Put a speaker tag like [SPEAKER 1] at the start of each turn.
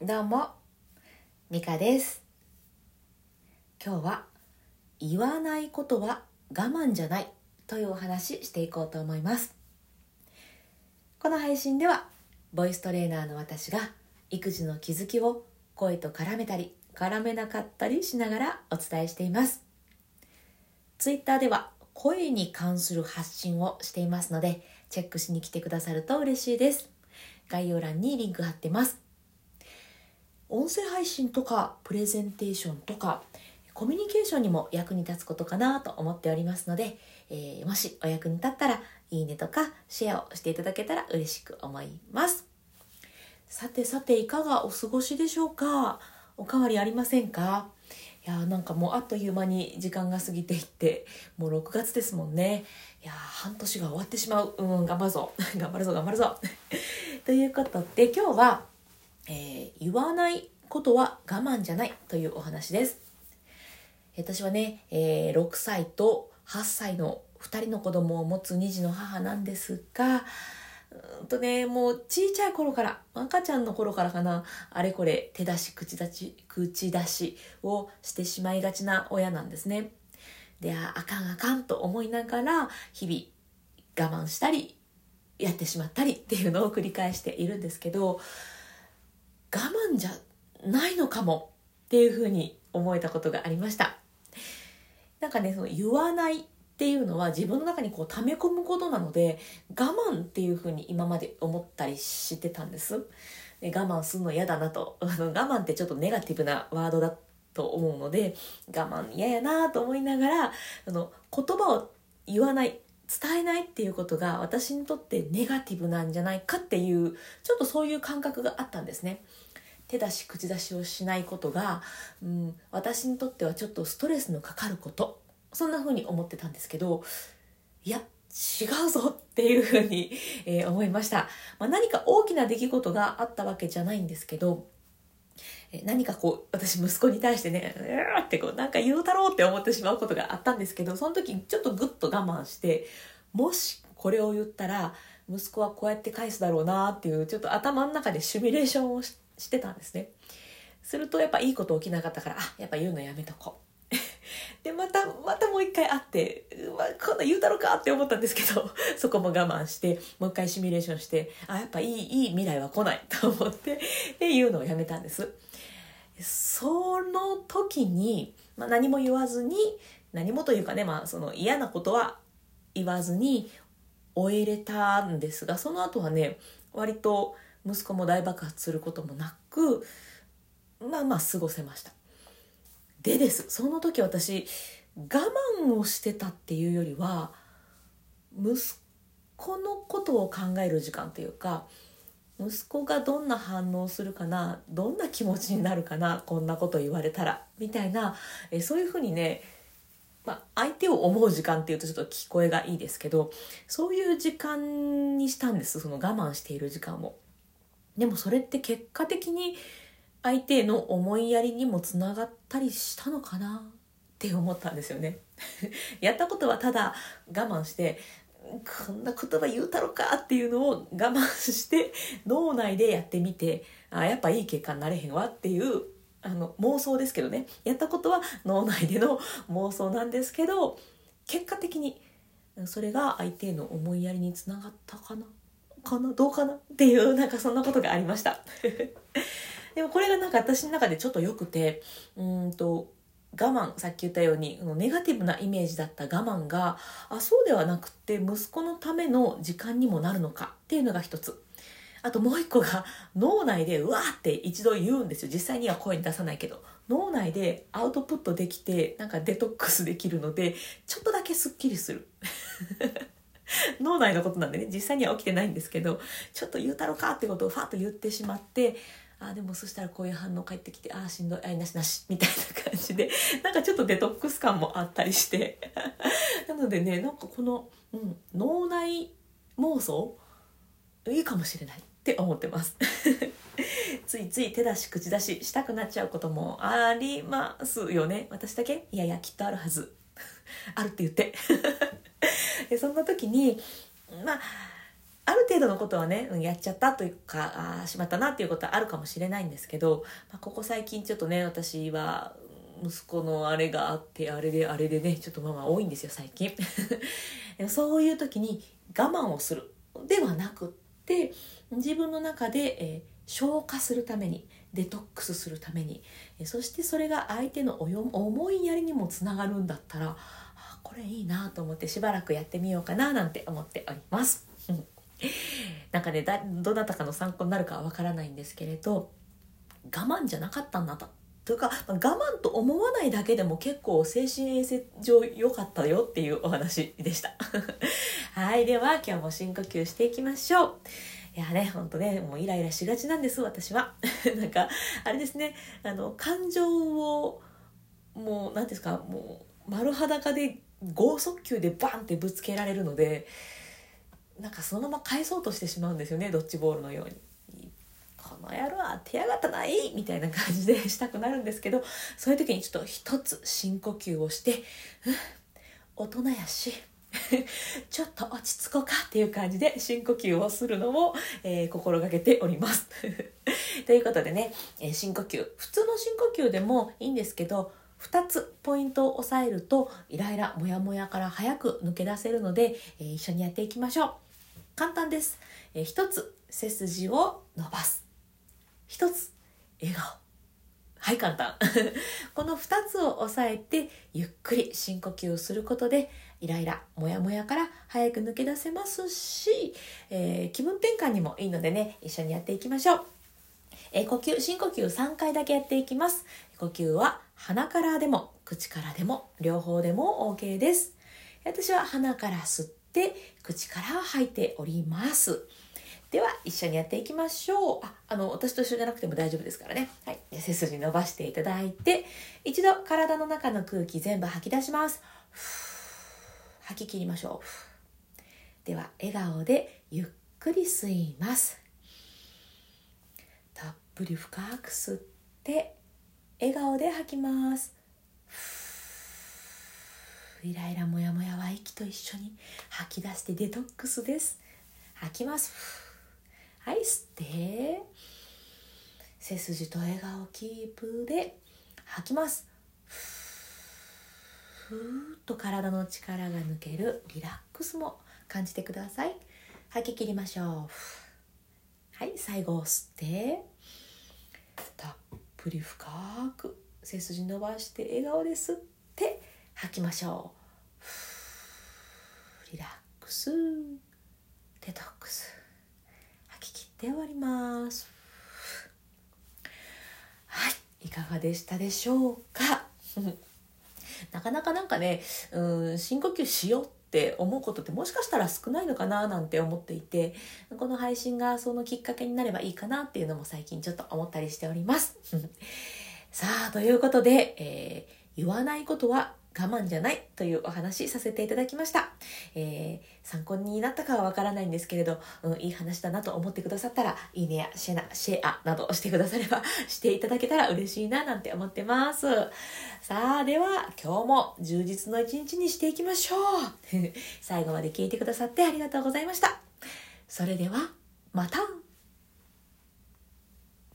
[SPEAKER 1] どうも、ミカです。今日は、言わないことは我慢じゃないというお話していこうと思います。この配信では、ボイストレーナーの私が育児の気づきを声と絡めたり、絡めなかったりしながらお伝えしています。ツイッターでは声に関する発信をしていますので、チェックしに来てくださると嬉しいです。概要欄にリンク貼ってます。音声配信とかプレゼンテーションとかコミュニケーションにも役に立つことかなと思っておりますので、えーもしお役に立ったらいいねとかシェアをしていただけたら嬉しく思います。さてさていかがお過ごしでしょうか？おかわりありませんか？いやなんかもうあっという間に時間が過ぎていってもう6月ですもんね。いや半年が終わってしまう。うん 頑張るぞ。頑張るぞ頑張るぞ。ということで今日はえー言わないことは我慢じゃないというお話です。私はね、えー6歳と8歳の2人の子供を持つ2児の母なんですが、うんとね、もう小さい頃から、赤ちゃんの頃からかな、あれこれ手出し、口出し、口出しをしてしまいがちな親なんですね。で、ああかんあかんと思いながら、日々我慢したり、やってしまったりっていうのを繰り返しているんですけど、我慢じゃないのかもっていうふうに思えたことがありました。なんかねその言わないっていうのは自分の中にこう溜め込むことなので我慢っていうふうに今まで思ったりしてたんです。で我慢するの嫌だなと。我慢ってちょっとネガティブなワードだと思うので我慢嫌やなと思いながらあの言葉を言わない伝えないっていうことが私にとってネガティブなんじゃないかっていうちょっとそういう感覚があったんですね。手出し口出しをしないことが、うん、私にとってはちょっとストレスのかかること。そんな風に思ってたんですけどいや違うぞっていう風に、えー思いました、まあ、何か大きな出来事があったわけじゃないんですけどえ何かこう私息子に対してねうーってこうなんか言うたろうって思ってしまうことがあったんですけどその時ちょっとグッと我慢してもしこれを言ったら息子はこうやって返すだろうなっていうちょっと頭の中でシミュレーションをししてたんですね。するとやっぱいいこと起きなかったからあやっぱ言うのやめとこう。でまたまたもう一回会ってうわこんな言うだろかって思ったんですけど そこも我慢してもう一回シミュレーションしてあやっぱいいいい未来は来ない と思ってで言うのをやめたんです。その時に、まあ、何も言わずに何もというかね、まあ、その嫌なことは言わずに終えれたんですがその後はね割と息子も大爆発することもなくまあまあ過ごせました。でですその時私我慢をしてたっていうよりは息子のことを考える時間というか息子がどんな反応するかなどんな気持ちになるかなこんなこと言われたらみたいなえそういうふうにね、まあ、相手を思う時間っていうとちょっと聞こえがいいですけどそういう時間にしたんですその我慢している時間を。でもそれって結果的に相手の思いやりにもつながったりしたのかなって思ったんですよね。やったことはただ我慢してこんな言葉言うたろかっていうのを我慢して 脳内でやってみてあやっぱいい結果になれへんわっていうあの妄想ですけどねやったことは脳内での妄想なんですけど結果的にそれが相手への思いやりにつながったかなかなどうかなっていうなんかそんなことがありました でもこれがなんか私の中でちょっと良くてうんと我慢さっき言ったようにネガティブなイメージだった我慢があそうではなくて息子のための時間にもなるのかっていうのが一つ。あともう一個が 脳内でうわーって一度言うんですよ。実際には声に出さないけど。脳内でアウトプットできてなんかデトックスできるのでちょっとだけすっきりする。脳内のことなんでね実際には起きてないんですけどちょっと言うたろかってことをファッと言ってしまってあでもそしたらこういう反応返ってきてあーしんどいあなしなしみたいな感じで なんかちょっとデトックス感もあったりして。なのでねなんかこの、うん、脳内妄想いいかもしれないって思ってます。ついつい手出し口出ししたくなっちゃうこともありますよね。私だけ？いやいやきっとあるはず。あるって言って。そんな時にまあある程度のことはね、やっちゃったというか、あしまったなっていうことはあるかもしれないんですけど、まあ、ここ最近ちょっとね、私は、息子のあれがあって、あれであれでね、ちょっとママ多いんですよ、最近。そういう時に我慢をするではなくって、自分の中で、えー消化するためにデトックスするためにそしてそれが相手の思いやりにもつながるんだったらこれいいなと思ってしばらくやってみようかななんて思っております。うん なんかねだどなたかの参考になるかはわからないんですけれど我慢じゃなかったんだと。というか我慢と思わないだけでも結構精神衛生上良かったよっていうお話でした。はいでは今日も深呼吸していきましょう。いやね、ほんとね、もうイライラしがちなんです、私は。なんか、あれですね、あの、感情を、もう、何ですか、もう、丸裸で、剛速球でバンってぶつけられるので、なんかそのまま返そうとしてしまうんですよね、ドッジボールのように。この野郎は手やがったないみたいな感じでしたくなるんですけど、そういう時にちょっと一つ深呼吸をして、大人やし、ちょっと落ち着こうかっていう感じで深呼吸をするのも、えー、心がけております。ということでね、えー、深呼吸普通の深呼吸でもいいんですけど2つポイントを押さえるとイライラモヤモヤから早く抜け出せるので、えー、一緒にやっていきましょう簡単です、えー、1つ背筋を伸ばす。1つ笑顔。はい簡単。この2つを押さえてゆっくり深呼吸をすることでイライラモヤモヤから早く抜け出せますし、えー、気分転換にもいいのでね一緒にやっていきましょう、えー、呼吸深呼吸3回だけやっていきます。呼吸は鼻からでも口からでも両方でも OK です。私は鼻から吸って口から吐いております。では一緒にやっていきましょう。ああの私と一緒じゃなくても大丈夫ですからね。はい。背筋伸ばしていただいて一度体の中の空気全部吐き出します。吐き切りましょう。では笑顔でゆっくり吸います。たっぷり深く吸って笑顔で吐きます。イライラモヤモヤは息と一緒に吐き出してデトックスです。吐きます。はい吸って。背筋と笑顔キープで吐きます。ふーっと体の力が抜けるリラックスも感じてください。吐き切りましょう。はい最後吸って。たっぷり深く背筋伸ばして笑顔で吸って。吐きましょう。リラックス。デトックス。吐き切っております。はい。いかがでしたでしょうか？なかなかなんかねうん深呼吸しようって思うことってもしかしたら少ないのかななんて思っていてこの配信がそのきっかけになればいいかなっていうのも最近ちょっと思ったりしております。さあということで、えー、言わないことは我慢じゃないというお話させていただきました。えー、参考になったかはわからないんですけれど、うん、いい話だなと思ってくださったら、いいねやシェナ、シェアなどしてくだされば、していただけたら嬉しいななんて思ってます。さあ、では今日も充実の一日にしていきましょう。最後まで聞いてくださってありがとうございました。それでは、また